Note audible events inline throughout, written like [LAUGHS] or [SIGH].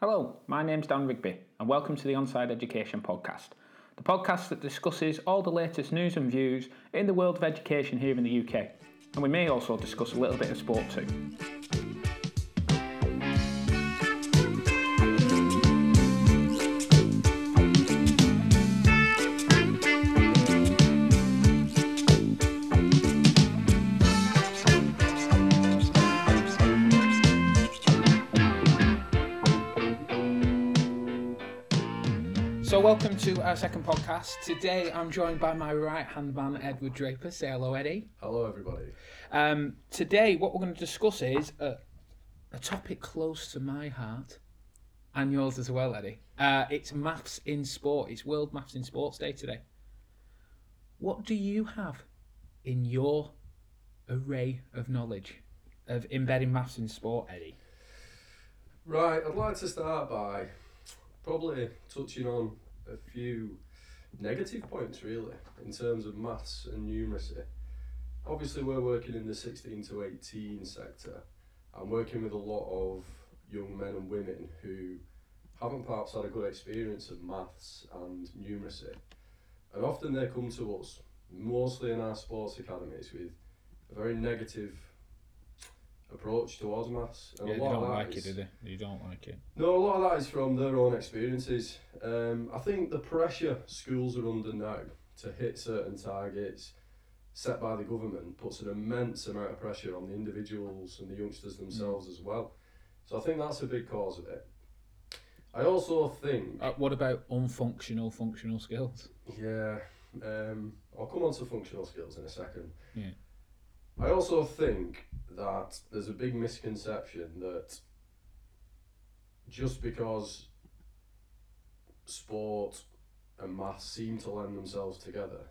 Hello, my name's Dan Rigby, and welcome to the Onside Education Podcast, the podcast that discusses all the latest news and views in the world of education here in the UK. And we may also discuss a little bit of sport too. Our second podcast. Today, I'm joined by my right hand man, Edward Draper. Say hello, Eddie. Hello, everybody. Um, today, what we're going to discuss is a, a topic close to my heart and yours as well, Eddie. Uh, it's maths in sport. It's World Maths in Sports Day today. What do you have in your array of knowledge of embedding maths in sport, Eddie? Right, I'd like to start by probably touching on a few negative points, really, in terms of maths and numeracy. Obviously, we're working in the 16 to 18 sector. I'm working with a lot of young men and women who haven't perhaps had a good experience of maths and numeracy. And often they come to us, mostly in our sports academies, with a very negative approach towards maths. And Yeah, a they lot don't of that like it, is- do they? They don't like it. no, a lot of that is from their own experiences. Um, I think the pressure schools are under now to hit certain targets set by the government puts an immense amount of pressure on the individuals and the youngsters themselves as well. So I think that's a big cause of it. I also think, Uh, what about unfunctional functional skills? yeah, um, I'll come on to functional skills in a second. Yeah. I also think that there's a big misconception that just because sport and maths seem to lend themselves together,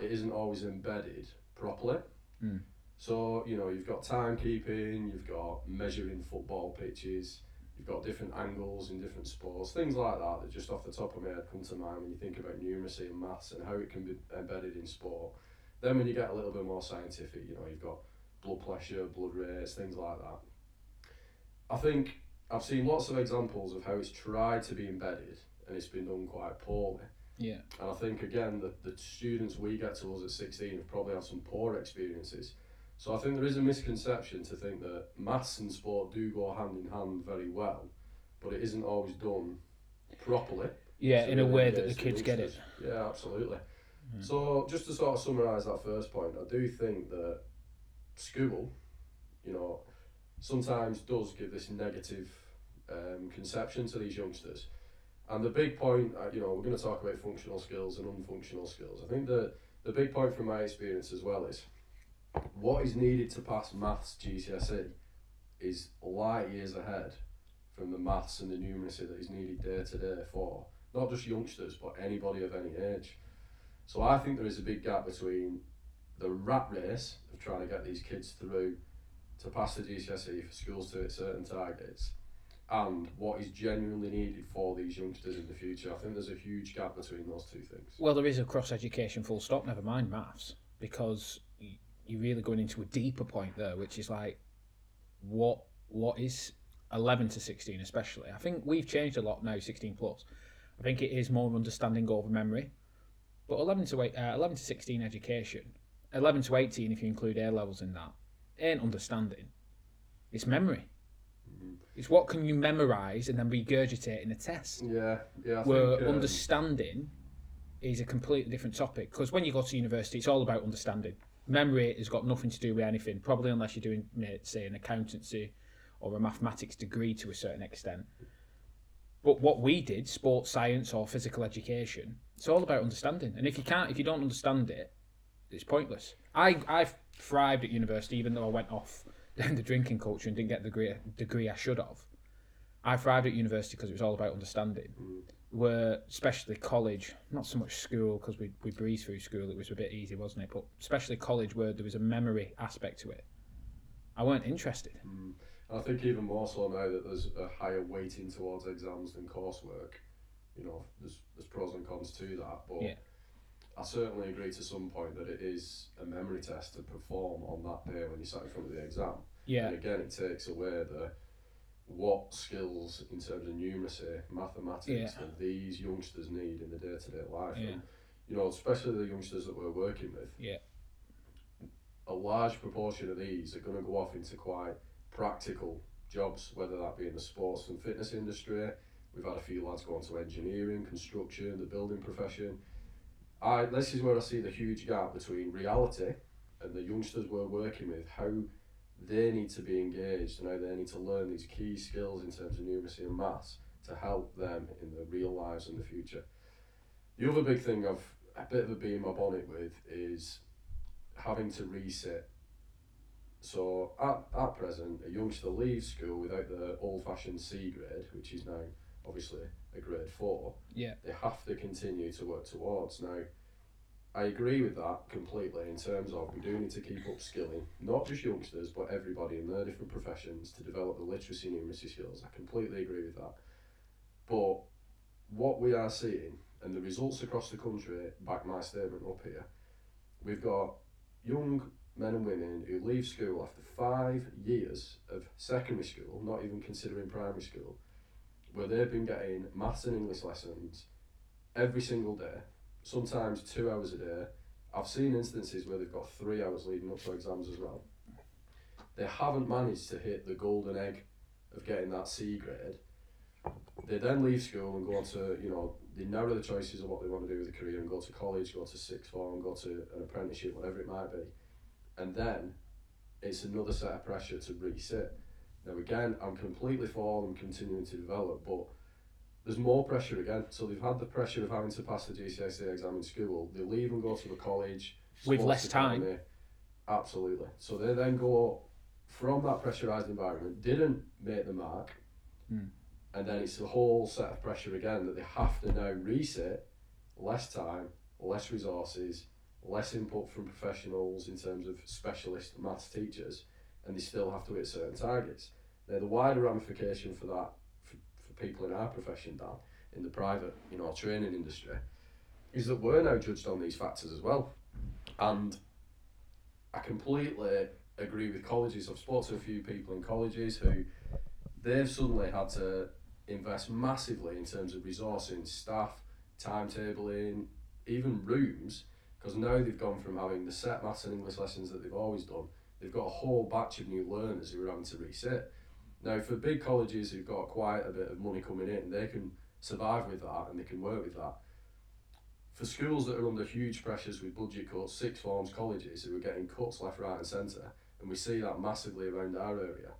it isn't always embedded properly. Mm. So, you know, you've got timekeeping, you've got measuring football pitches, you've got different angles in different sports, things like that that just off the top of my head come to mind when you think about numeracy and maths and how it can be embedded in sport. Then when you get a little bit more scientific, you know, you've got blood pressure, blood rates, things like that. I think I've seen lots of examples of how it's tried to be embedded and it's been done quite poorly. Yeah. And I think again that the students we get to us at 16 have probably had some poor experiences. So I think there is a misconception to think that maths and sport do go hand in hand very well, but it isn't always done properly. Yeah, to in a way that the kids get it. Yeah, absolutely. So just to sort of summarise that first point, I do think that school, you know, sometimes does give this negative um, conception to these youngsters. And the big point, uh, you know, we're going to talk about functional skills and unfunctional skills. I think that the big point from my experience as well is what is needed to pass maths GCSE is light years ahead from the maths and the numeracy that is needed day to day for not just youngsters but anybody of any age. So I think there is a big gap between the rat race of trying to get these kids through to pass the GCSE for schools to hit certain targets and what is genuinely needed for these youngsters in the future. I think there's a huge gap between those two things. Well, there is a cross education full stop, never mind maths, because you're really going into a deeper point there, which is like what what is 11 to 16 especially. I think we've changed a lot now 16 plus. I think it is more understanding over memory. But 11 to 8, uh, 11 to 16 education, 11 to 18 if you include A levels in that, ain't understanding. It's memory. It's what can you memorize and then regurgitate in a test Yeah, yeah. I where think, um, understanding is a completely different topic. Because when you go to university, it's all about understanding. Memory has got nothing to do with anything, probably unless you're doing, say, an accountancy or a mathematics degree to a certain extent. But what we did, sports science or physical education, it's all about understanding. And if you can't, if you don't understand it, it's pointless. I I thrived at university, even though I went off [LAUGHS] the drinking culture and didn't get the degree degree I should have. I thrived at university because it was all about understanding were especially college, not so much school because we we breezed through school. It was a bit easy, wasn't it? But especially college, where there was a memory aspect to it. I weren't interested. Mm. I think even more so now that there's a higher weighting towards exams than coursework. You know, there's there's pros and cons to that, but Yeah. I certainly agree to some point that it is a memory test to perform on that day when you sat in front of the exam. Yeah, And again, it takes away the what skills in terms of numeracy, mathematics Yeah. that these youngsters need in the day to day life. Yeah. And, you know, especially the youngsters that we're working with. Yeah. A large proportion of these are going to go off into quite practical jobs, whether that be in the sports and fitness industry. We've had a few lads go on to engineering, construction, the building profession. I this is where I see the huge gap between reality and the youngsters we're working with, how they need to be engaged and how they need to learn these key skills in terms of numeracy and maths to help them in their real lives in the future. The other big thing I've a bit of a bee in my bonnet with is having to resit. So at, at present, a youngster leaves school without the old fashioned C grade, which is now obviously a grade four. Yeah. They have to continue to work towards. Now, I agree with that completely in terms of we do need to keep upskilling, not just youngsters, but everybody in their different professions to develop the literacy and numeracy skills. I completely agree with that. But what we are seeing, and the results across the country back my statement up here, we've got young men and women who leave school after five years of secondary school, not even considering primary school, where they've been getting maths and English lessons every single day, sometimes two hours a day. I've seen instances where they've got three hours leading up to exams as well. They haven't managed to hit the golden egg of getting that C grade. They then leave school and go on to, you know, they narrow the choices of what they want to do with a career and go to college, go to sixth form, go to an apprenticeship, whatever it might be. And then it's another set of pressure to reset. Now, again, I'm completely for them continuing to develop, but there's more pressure again. So they've had the pressure of having to pass the GCSE exam in school. They leave and go to a college With less time. academy. Absolutely. So they then go from that pressurized environment, didn't make the mark, Mm. and then it's a whole set of pressure again that they have to now reset, less time, less resources, less input from professionals in terms of specialist maths teachers, and they still have to hit certain targets. Now, the wider ramification for that, for, for people in our profession, Dan, in the private, you know, training industry, is that we're now judged on these factors as well. And I completely agree with colleges. I've spoken to a few people in colleges who they've suddenly had to invest massively in terms of resourcing, staff, timetabling, even rooms, because now they've gone from having the set maths and English lessons that they've always done, they've got a whole batch of new learners who are having to resit. Now, for big colleges who've got quite a bit of money coming in, they can survive with that and they can work with that. For schools that are under huge pressures with budget cuts, sixth forms, colleges who are getting cuts left, right, and centre, and we see that massively around our area,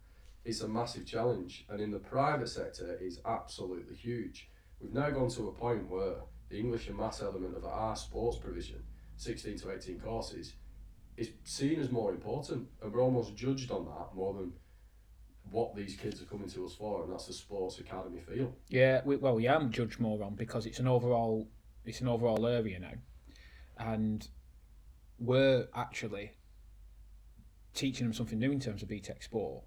it's a massive challenge. And in the private sector, it's absolutely huge. We've now gone to a point where the English and maths element of our sports provision, 16 to 18 courses, is seen as more important, and we're almost judged on that more than what these kids are coming to us for, and that's the sports academy feel. Yeah, we, well, we I'm judged more on because it's an overall, it's an overall area now, and we're actually teaching them something new in terms of BTEC sport,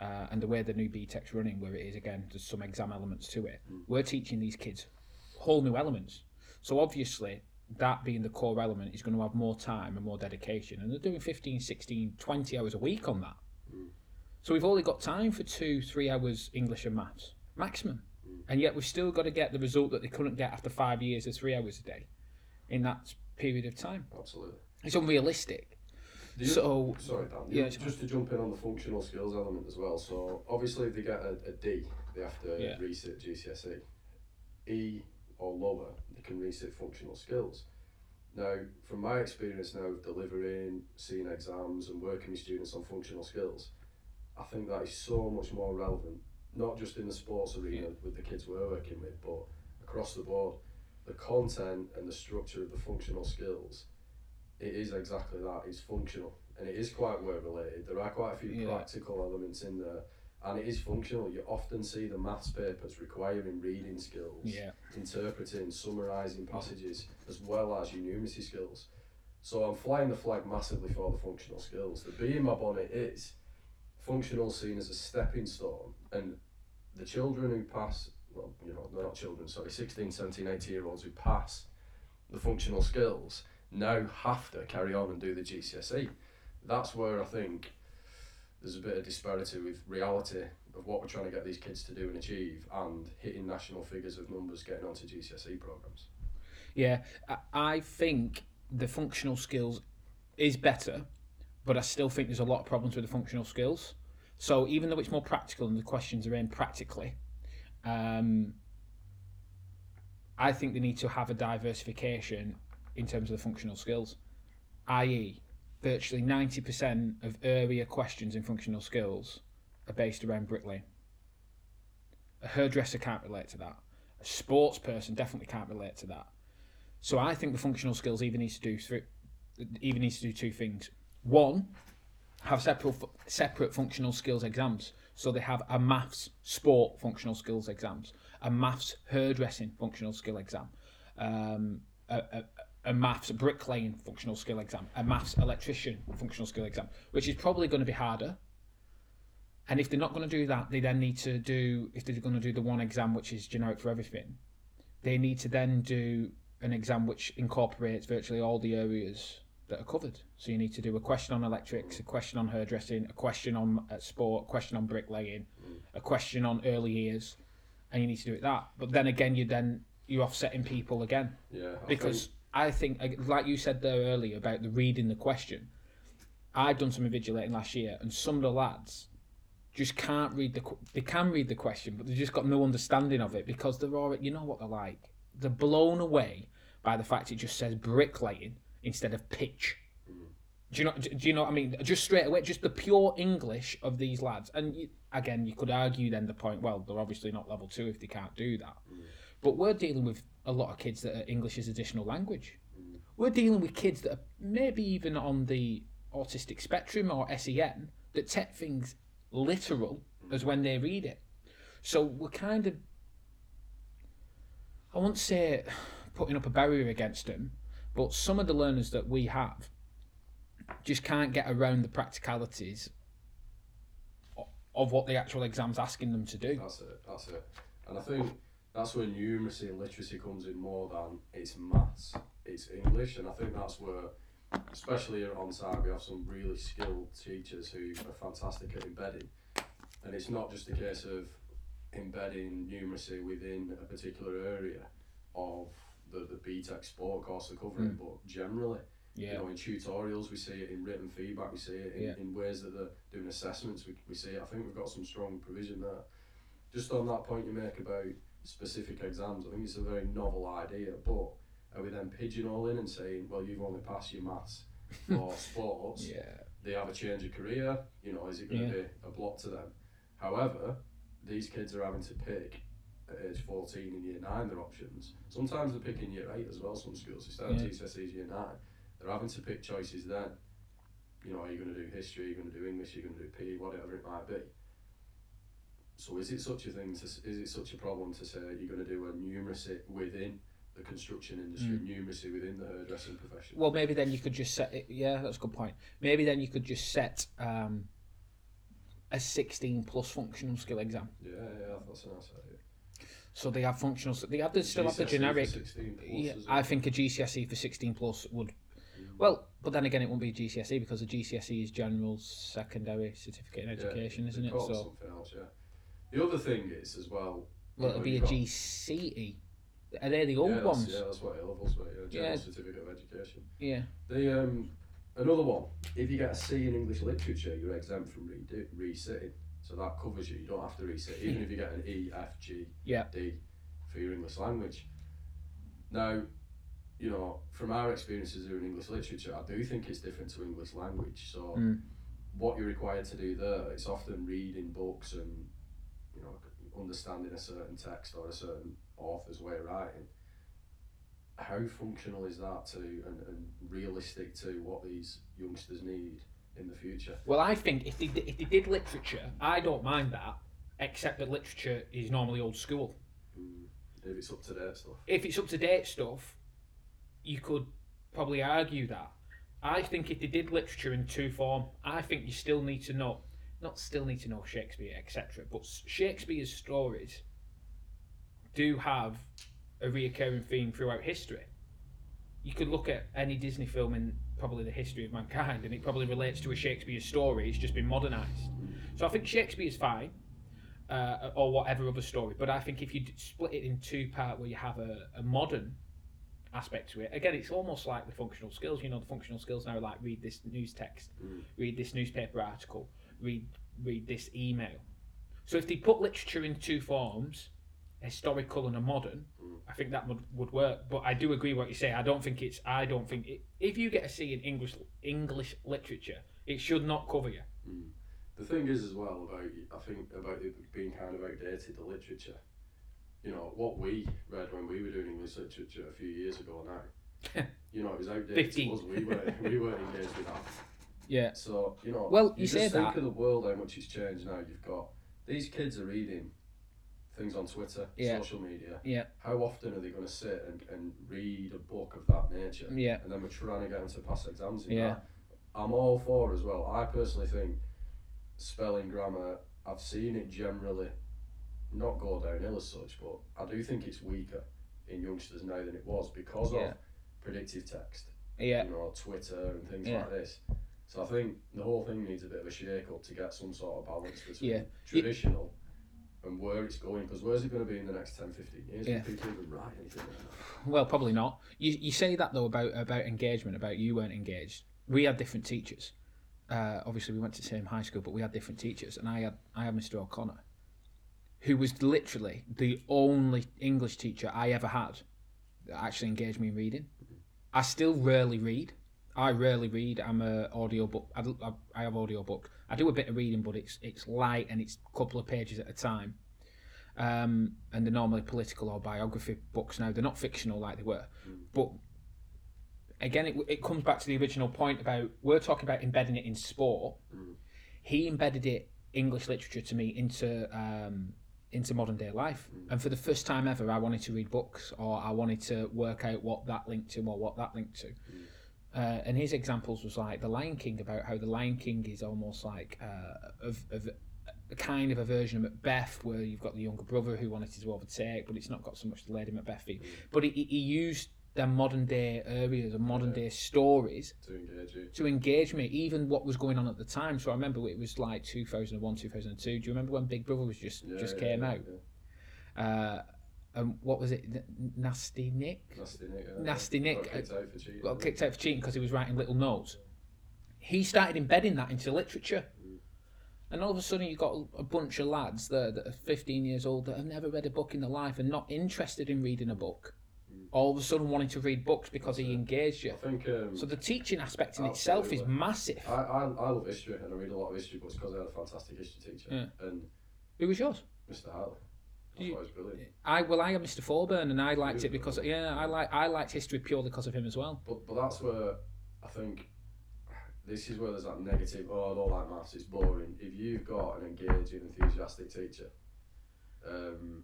uh, and the way the new BTEC's running, where it is again, there's some exam elements to it. We're teaching these kids whole new elements. So obviously, that being the core element is going to have more time and more dedication, and they're doing 15, 16, 20 hours a week on that. So we've only got time for two, three hours English and maths maximum, and yet we've still got to get the result that they couldn't get after five years of three hours a day, in that period of time. Absolutely. It's unrealistic. The So Sorry, Dan. Yeah, just to jump in on the functional skills element as well. So obviously, if they get a, a D, they have to Yeah. resit GCSE. E or lower, can resit functional skills. Now, from my experience now of delivering, seeing exams, and working with students on functional skills, I think that is so much more relevant. Not just in the sports arena with the kids we're working with, but across the board. The content and the structure of the functional skills it is exactly that. It's functional and it is quite work related. There are quite a few Yeah. practical elements in there, and it is functional. You often see the maths papers requiring reading skills, yeah, interpreting, summarising passages, as well as your numeracy skills. So I'm flying the flag massively for the functional skills. The bee in my bonnet is functional seen as a stepping stone, and the children who pass, well, you know, they're not children, sorry, 16, 17, 18 year olds who pass the functional skills now have to carry on and do the GCSE. That's where I think there's a bit of disparity with reality of what we're trying to get these kids to do and achieve, and hitting national figures of numbers getting onto GCSE programs. Yeah, I- think the functional skills is better, but I still think there's a lot of problems with the functional skills. So even though it's more practical and the questions are in practically, um, I think they need to have a diversification in terms of the functional skills, i.e., virtually 90% of earlier questions in functional skills are based around bricklaying. A hairdresser can't relate to that. A sports person definitely can't relate to that. So I think the functional skills even needs to do three, even needs to do two things. One, have separate separate functional skills exams. So they have a maths sport functional skills exams, a maths hairdressing functional skill exam, um, a, a maths bricklaying functional skill exam, a maths electrician functional skill exam, which is probably going to be harder. And if they're not going to do that, they then need to do, if they're going to do the one exam which is generic for everything, they need to then do an exam which incorporates virtually all the areas that are covered. So you need to do a question on electrics, a question on hairdressing, a question on uh, sport, a question on bricklaying, a question on early years, and you need to do it that. But then again, you then you're offsetting people again Yeah, I because I think, like you said there earlier about the reading the question, I've done some invigilating last year, and some of the lads just can't read the. They can read the question, but they've just got no understanding of it because they're already. You know what they're like. They're blown away by the fact it just says bricklaying instead of pitch. Mm. Do you know? Do you know? What I mean, just straight away, just the pure English of these lads, and you, again, you could argue then the point. Well, they're obviously not level two if they can't do that. Mm. But we're dealing with a lot of kids that are English as additional language. We're dealing with kids that are maybe even on the autistic spectrum or SEN that take things literal as when they read it. So we're kind of, I won't say putting up a barrier against them, but some of the learners that we have just can't get around the practicalities of what the actual exam's asking them to do. That's it. That's it. And I think that's where numeracy and literacy comes in more than it's maths, it's English, and I think that's where, especially here on site, we have some really skilled teachers who are fantastic at embedding, and it's not just a case of embedding numeracy within a particular area of the the BTEC sport course they're covering, hmm. but generally. Yeah. You know, in tutorials we see it, in written feedback we see it, in, Yeah. in ways that they're doing assessments we, we see it. I think we've got some strong provision there. Just on that point you make about specific exams, I think it's a very novel idea, but are we then pigeonholing and saying, well, you've only passed your maths or [LAUGHS] sports, Yeah. they have a change of career, you know, is it going to Yeah. be a block to them? However, these kids are having to pick at age 14 in year 9 their options. Sometimes they're picking year 8 as well, some schools. They start Yeah. GCSEs year 9. They're having to pick choices then. You know, are you going to do history, are you going to do English, are you going to do PE, whatever it might be. So is it such a thing to is it such a problem to say you're going to do a numeracy within the construction industry, numeracy within the hairdressing profession? Well, maybe then you could just set it. Yeah, that's a good point. Maybe then you could just set um, a 16 plus functional skill exam. yeah, yeah, that's a nice idea. So they have functional. They have the still have the GCSE generic. 16 plus Yeah, I think a GCSE for 16 plus would. Well, but then again, it won't be a GCSE because a GCSE is general secondary certificate in education, Yeah, isn't it? So something else, yeah. The other thing is as well. well, it'll be a got- GCE. Are they the old yeah, ones? Yeah, that's what A levels were. Yeah, general Yeah. certificate of education. Yeah. The um, another one. If you get a C in English literature, you're exempt from redo, resitting. So that covers you. You don't have to resit, even if you get an E, F, G, Yeah. D for your English language. Now, you know, from our experiences here in English literature, I do think it's different to English language. So, Mm. what you're required to do there, it's often reading books and, understanding a certain text or a certain author's way of writing. How functional is that to and, and realistic to what these youngsters need in the future? Well, I think if they if they did literature, I don't mind that, except that literature is normally old school. Mm, if it's up to date stuff. if it's up to date stuff, you could probably argue that. I think if they did literature in two form, I think you still need to know, not still need to know Shakespeare, etc. But Shakespeare's stories do have a reoccurring theme throughout history. You could look at any Disney film in probably the history of mankind, and it probably relates to a Shakespeare story. It's just been modernised. So I think Shakespeare's fine. uh, or whatever other story. But I think if you split it in two part where you have a, a modern aspect to it, again, it's almost like the functional skills. You know, the functional skills now are like read this news text, Mm. read this newspaper article, read read this email. So if they put literature in two forms, historical and a modern. I think that would, would work. But I do agree what you say. I don't think it's. I don't think it, if you get a C in English English literature, it should not cover you. Mm. The thing is as well about I think about it being kind of outdated the literature. You know what we read when we were doing English literature a few years ago now. [LAUGHS] you know it was outdated 15. to us. We were we weren't engaged with that. Yeah. So you know. Well, you, you say just say think that- of the world how much it's changed now. You've got these kids are reading things on Twitter, Yeah. social media. Yeah. How often are they going to sit and, and read a book of that nature? Yeah. And then we're trying to get them to pass exams in Yeah. that. I'm all for as well. I personally think spelling, grammar, I've seen it generally not go downhill as such, but I do think it's weaker in youngsters now than it was because Yeah. of predictive text, Yeah. you know, Twitter and things Yeah. like this. So I think the whole thing needs a bit of a shake up to get some sort of balance between Yeah. traditional and where it's going. Because where's it going to be in the next 10, 15 years? Yeah. People even write anything? like that? Well, probably not. You you say that though about about engagement, about you weren't engaged. We had different teachers. Uh, obviously, we went to the same high school, but we had different teachers, and I had I had Mr. O'Connor, who was literally the only English teacher I ever had that actually engaged me in reading. I still rarely read. I rarely read. I'm a audio book. I, I, I have audio book. I do a bit of reading, but it's it's light and it's a couple of pages at a time. Um, and they're normally political or biography books now. They're not fictional like they were, but again, it, it comes back to the original point about we're talking about embedding it in sport. Mm. He embedded it English literature to me into um, into modern day life, and for the first time ever, I wanted to read books or I wanted to work out what that linked to or what that linked to. Uh, and his examples was like the Lion King about how the Lion King is almost like uh, of, of a kind of a version of Macbeth where you've got the younger brother who wanted to overtake, but it's not got so much the Lady Macbeth feel. But he, he used their modern day areas and modern day stories To engage you. to engage me, even what was going on at the time. So I remember it was like 2001, 2002. Do you remember when Big Brother was just Yeah, just yeah, came yeah, out? yeah. Uh, and what was it? N- Nasty Nick Nasty Nick. yeah. Nasty Nick, Got kicked uh, out for cheating. got kicked out for cheating because he was writing little notes. He started embedding that into literature. Mm. And all of a sudden, you've got a bunch of lads that, that are 15 years old that have never read a book in their life and not interested in reading a book. Mm. All of a sudden, wanting to read books because he engaged you. I think. Um, So the teaching aspect in itself is massive. I, I, I love history and I read a lot of history books because I had a fantastic history teacher. Yeah. And Who was yours? Mr. Hartley. I you- thought brilliant. I well, I am Mr. Forburn, and I liked it because yeah, I like I liked history purely because of him as well. But but that's where I think this is where there's that negative. Oh, I don't like maths. It's boring. If you've got an engaging, enthusiastic teacher, um,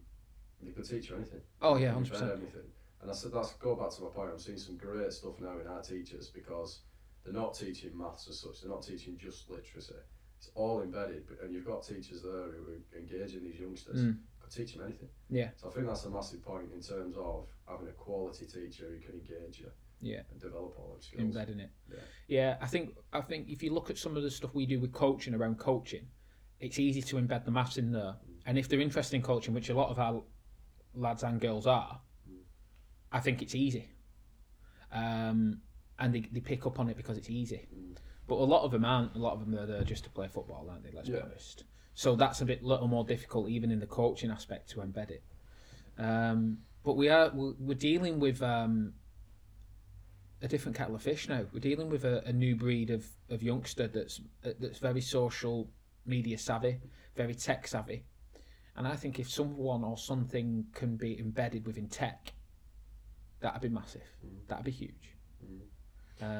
they could teach you anything. Oh yeah, hundred percent. anything. And I said that's go back to my point. I'm seeing some great stuff now in our teachers because they're not teaching maths as such. They're not teaching just literacy. It's all embedded, but, and you've got teachers there who are engaging these youngsters. Mm. Teach them anything. Yeah. So I think that's a massive point in terms of having a quality teacher who can engage you. Yeah. And develop all them skills. Embedding it. Yeah. Yeah, I think I think if you look at some of the stuff we do with coaching around coaching, it's easy to embed the maths in there. And if they're interested in coaching, which a lot of our lads and girls are, I think it's easy. Um, and they, they pick up on it because it's easy. Mm. But a lot of them aren't. A lot of them are there just to play football, aren't they? Let's be Yeah. honest. So that's a bit little more difficult, even in the coaching aspect, to embed it. Um, but we are we're dealing with um, a different kettle of fish now. We're dealing with a, a new breed of, of youngster that's that's very social media savvy, very tech savvy, and I think if someone or something can be embedded within tech, that'd be massive. Mm. That'd be huge. Mm.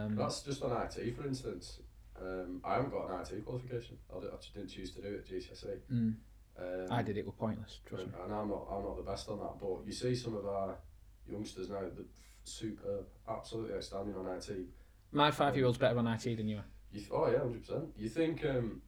Um, That's just on IT, for instance. Um, I haven't got an IT qualification. I just didn't choose to do it at GCSE. mm, Um, I did it with pointless. Trust me. And I'm not, I'm not the best on that. But you see some of our youngsters now that super, absolutely outstanding on IT. My five year old's better on IT than you are. You th- oh yeah, hundred percent. You think um,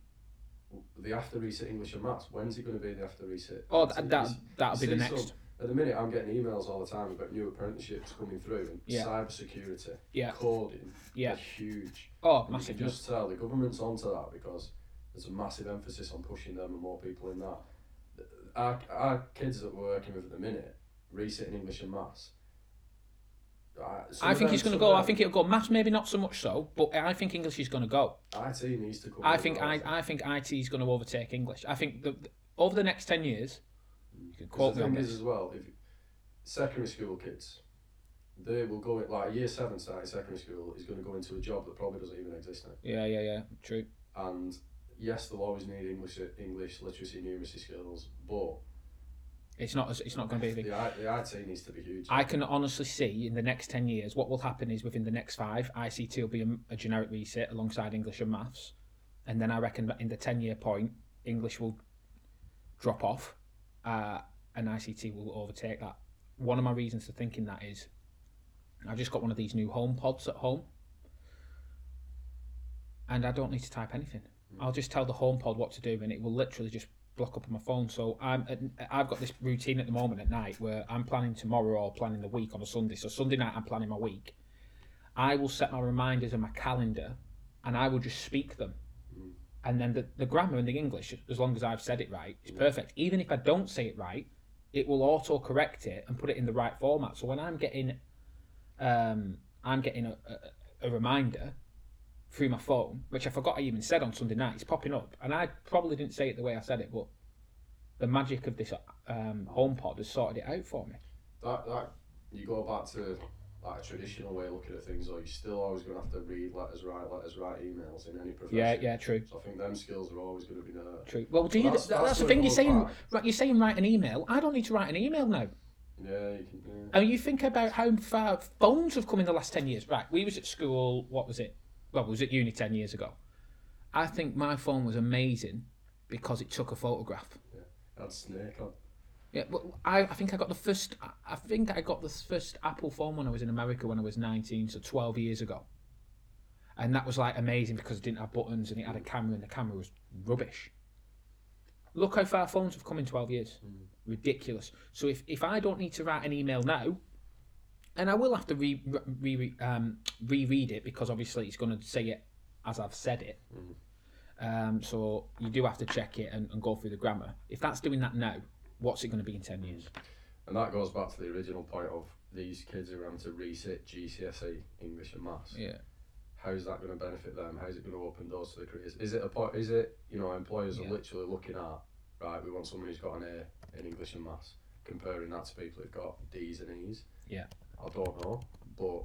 the after resit English and maths? When's it going to be the after resit? Oh, that, that that'll be the next. some- At the minute, I'm getting emails all the time about new apprenticeships coming through and Yeah. cyber security, Yeah, coding. yeah. huge. Oh, And you massive. can just tell the government's onto that because there's a massive emphasis on pushing them and more people in that. our, our kids that we're working with at the minute, resit in English and maths. Uh, I think them- it's going to go. I think it'll go. Maths maybe not so much so, but I think English is going to go. IT needs to come. I think I. I think IT is going to overtake English. I think the, the- over the next ten years, 'Cause quote the me on thing is this. as well, if secondary school kids, they will go in, like year seven starting secondary school is going to go into a job that probably doesn't even exist now. Yeah, yeah, yeah. True. And yes, they'll always need English, English literacy, numeracy skills, but It's not. It's not going to be a the, the IT needs to be huge. I can honestly see in the next 10 years what will happen is within the next five, ICT will be a, a generic reset alongside English and maths. And then I reckon that in the 10 year point, English will drop off uh, and ICT will overtake that. One of my reasons for thinking that is I've just got one of these new HomePods at home and I don't need to type anything. I'll just tell the HomePod what to do and it will literally just block up on my phone. So I'm I've got this routine at the moment at night where I'm planning tomorrow or planning the week on a Sunday. So Sunday night I'm planning my week. I will set my reminders in my calendar and I will just speak them. And then the, the grammar and the English, as long as I've said it right, is perfect. Even if I don't say it right, it will auto correct it and put it in the right format. So when I'm getting um, I'm getting a, a, a reminder through my phone, which I forgot I even said on Sunday night. It's popping up, and I probably didn't say it the way I said it, but the magic of this um, HomePod has sorted it out for me. that that you go back to like a traditional way of looking at things, or you're still always going to have to read letters, write letters, write emails in any profession. Yeah, yeah, true, So I think them skills are always going to be there. true. Well, do you? That's, that's- that's, the thing you're saying. Right, you're saying write an email. I don't need to write an email now. Yeah, you can. Yeah. I mean, you think about how far phones have come in the last 10 years. Right, we was at school, what was it? Well, we was at uni 10 years ago. I think my phone was amazing because it took a photograph. Had snake on. Yeah, well, I, I think I got the first. I- think I got the first Apple phone when I was in America when I was nineteen, so twelve years ago. And that was like amazing because it didn't have buttons and it had a camera, and the camera was rubbish. Look how far phones have come in twelve years. Ridiculous. So if, if I don't need to write an email now, and I will have to re, re, re um, reread it because obviously it's going to say it as I've said it. Um, so you do have to check it and, and go through the grammar. If that's doing that now, what's it going to be in ten years? And that goes back to the original point of these kids who are having to resit GCSE English and maths. Yeah. How's that going to benefit them? How's it going to open doors to their careers? Is it a point? Is it you know employers Yeah. are literally looking at right? We want someone who's got an A in English and maths, comparing that to people who've got D's and E's. Yeah. I don't know, but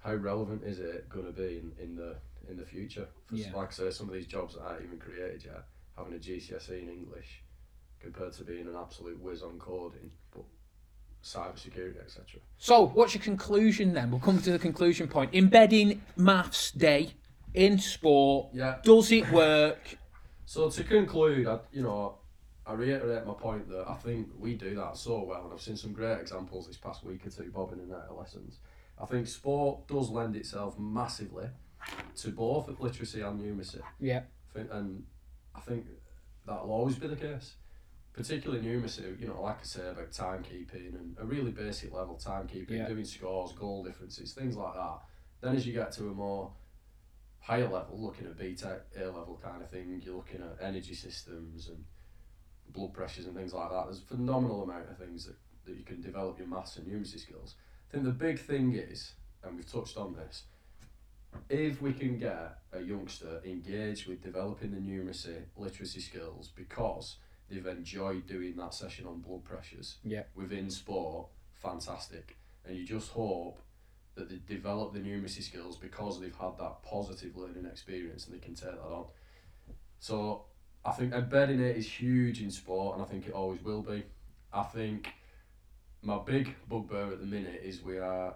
how relevant is it going to be in, in the in the future? For, Yeah. Like I say, some of these jobs that aren't even created yet, having a GCSE in English compared to being an absolute whiz on coding, but cybersecurity, etc. So, what's your conclusion then? We'll come to the conclusion point. Embedding maths day in sport. Yeah. Does it work? So to conclude, I, you know, I reiterate my point that I think we do that so well, and I've seen some great examples this past week or two, bobbing in the lessons. I think sport does lend itself massively to both literacy and numeracy. Yeah. And I think that'll always be the case. Particularly numeracy, uh, you know, like I say about timekeeping and a really basic level timekeeping, Yeah. doing scores, goal differences, things like that. Then as you get to a more higher level, looking at BTEC, A level kind of thing, you're looking at energy systems and blood pressures and things like that. There's a phenomenal amount of things that, that you can develop your maths and numeracy skills. I think the big thing is, and we've touched on this, if we can get a youngster engaged with developing the numeracy literacy skills because they've enjoyed doing that session on blood pressures Yeah. within sport, fantastic. And you just hope that they develop the numeracy skills because they've had that positive learning experience and they can take that on. So I think embedding it is huge in sport and I think it always will be. I think my big bugbear at the minute is we are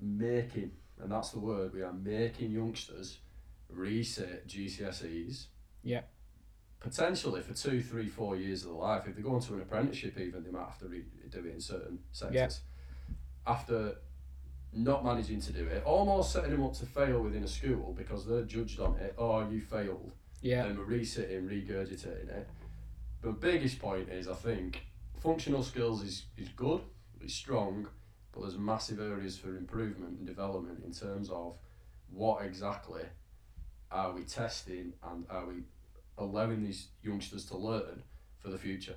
making, and that's the word, we are making youngsters reset GCSEs. Yeah. Potentially for two, three, four years of their life. If they go into an apprenticeship, even they might have to re- do it in certain sectors. After not managing to do it, almost setting them up to fail within a school because they're judged on it. Oh, you failed Yeah. And we're resitting, regurgitating it. The biggest point is I think functional skills is, is good, it's strong, but there's massive areas for improvement and development in terms of what exactly are we testing and are we allowing these youngsters to learn for the future.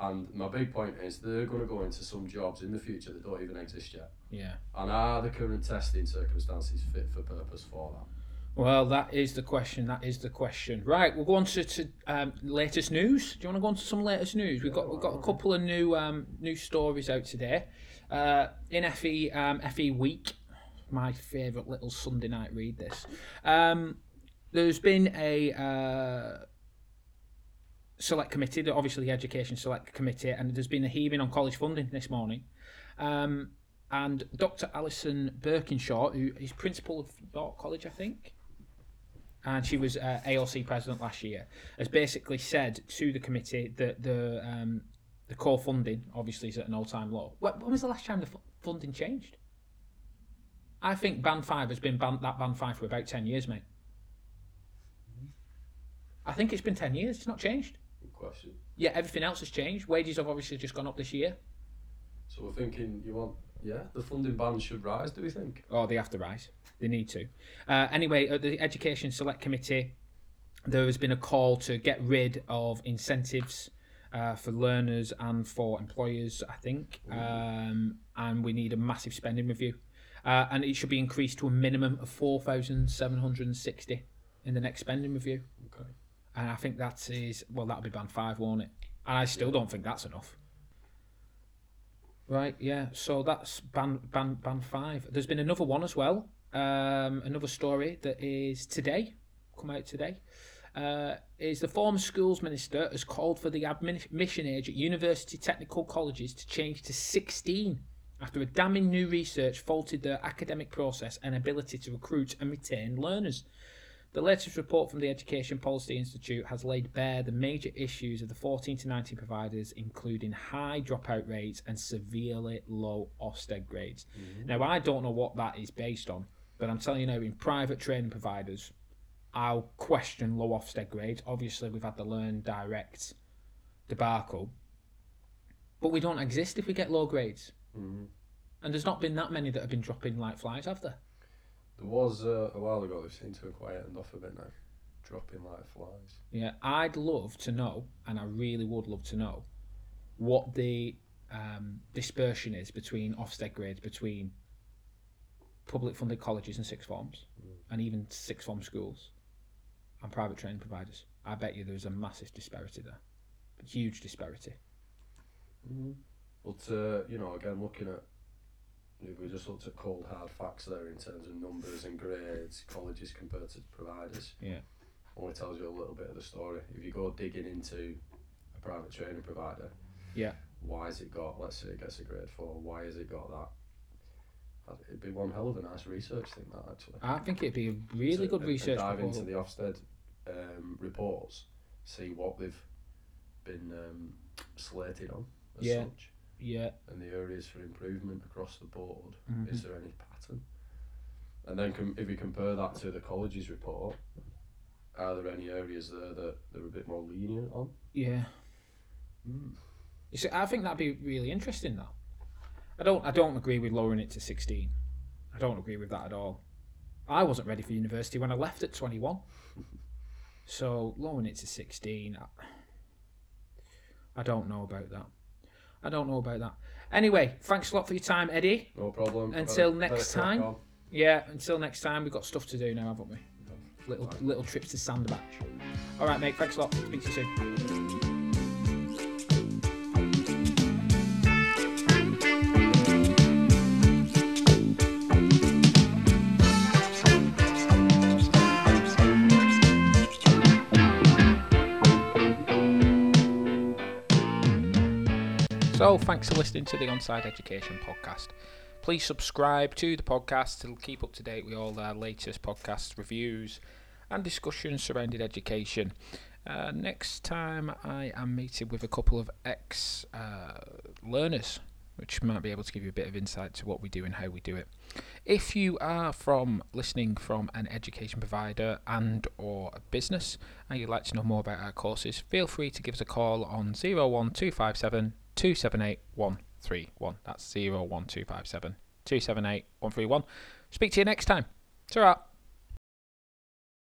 And my big point is they're going to go into some jobs in the future that don't even exist yet. Yeah. And are the current testing circumstances fit for purpose for that? Well, that is the question. That is the question. Right, we'll go on to, to um, latest news. Do you want to go on to some latest news? We've got we've got a couple of new um, new stories out today. Uh, in FE um, FE week, my favourite little Sunday night read. This um, there's been a uh, select committee, obviously the education select committee, and there's been a hearing on college funding this morning. Um, and Dr. Alison Birkinshaw, who is principal of York College, I think, and she was uh, AoC president last year, has basically said to the committee that the um, the core funding obviously is at an all time low. When was the last time the funding changed? I think Band Five has been band, that Band Five for about ten years, mate. I think it's been ten years. It's not changed. Good question. Yeah, everything else has changed. Wages have obviously just gone up this year. So we're thinking you want yeah the funding band should rise. Do we think? Oh, they have to rise. They need to. Uh, anyway, at the Education Select Committee, there has been a call to get rid of incentives uh, for learners and for employers, I think. Um, and we need a massive spending review. Uh, and it should be increased to a minimum of 4,760 in the next spending review. Okay. And I think that is, well, that'll be band five, won't it? And I still don't think that's enough. Right, yeah. So that's band band band five. There's been another one as well. Um, another story that is today, come out today. Uh, is the former schools minister has called for the admission age at university technical colleges to change to 16 after a damning new research faulted their academic process and ability to recruit and retain learners. The latest report from the Education Policy Institute has laid bare the major issues of the 14 to 19 providers, including high dropout rates and severely low Ofsted grades. Mm-hmm. Now, I don't know what that is based on, but I'm telling you now, in private training providers, I'll question low Ofsted grades. Obviously, we've had the Learndirect debacle, but we don't exist if we get low grades. Mm-hmm. And there's not been that many that have been dropping like flies, have there? There was uh, a while ago. They seem to have quietened off a bit now, dropping like flies. Yeah, I'd love to know, and I really would love to know, what the um, dispersion is between Ofsted grades between public funded colleges and sixth forms, mm. and even sixth form schools, and private training providers. I bet you there's a massive disparity there, huge disparity. Mm. But uh, you know, again, looking at we just looked at cold hard facts there in terms of numbers and grades, colleges compared to providers. Yeah. Only tells you a little bit of the story. If you go digging into a private training provider, yeah. Why has it got? Let's say it gets a grade four. Why has it got that? It'd be one hell of a nice research thing, that actually. I think it'd be a really good research. dive proposal. into the Ofsted um, reports, see what they've been um, slated on as yeah. such yeah. and the areas for improvement across the board. Mhm. Is there any pattern? And then com- if we compare that to the college's report, are there any areas there that they're a bit more lenient on? Yeah. Mm. You see, I think that'd be really interesting, though. I don't. I don't agree with lowering it to sixteen. I don't agree with that at all. I wasn't ready for university when I left at twenty one. [LAUGHS] so lowering it to sixteen, I, I don't know about that. I don't know about that. Anyway, thanks a lot for your time, Eddie. No problem. Until next time. Yeah, until next time. We've got stuff to do now, haven't we? Little little trips to Sandbach. All right, mate. Thanks a lot. Speak to you soon. So, thanks for listening to the Onside Education podcast. Please subscribe to the podcast to keep up to date with all our latest podcast reviews and discussions surrounding education. Uh, next time, I am meeting with a couple of ex uh, learners, which might be able to give you a bit of insight to what we do and how we do it. If you are from listening from an education provider and or a business and you'd like to know more about our courses, feel free to give us a call on 01257 278 131. That's 01257 278 131. Speak to you next time. Ta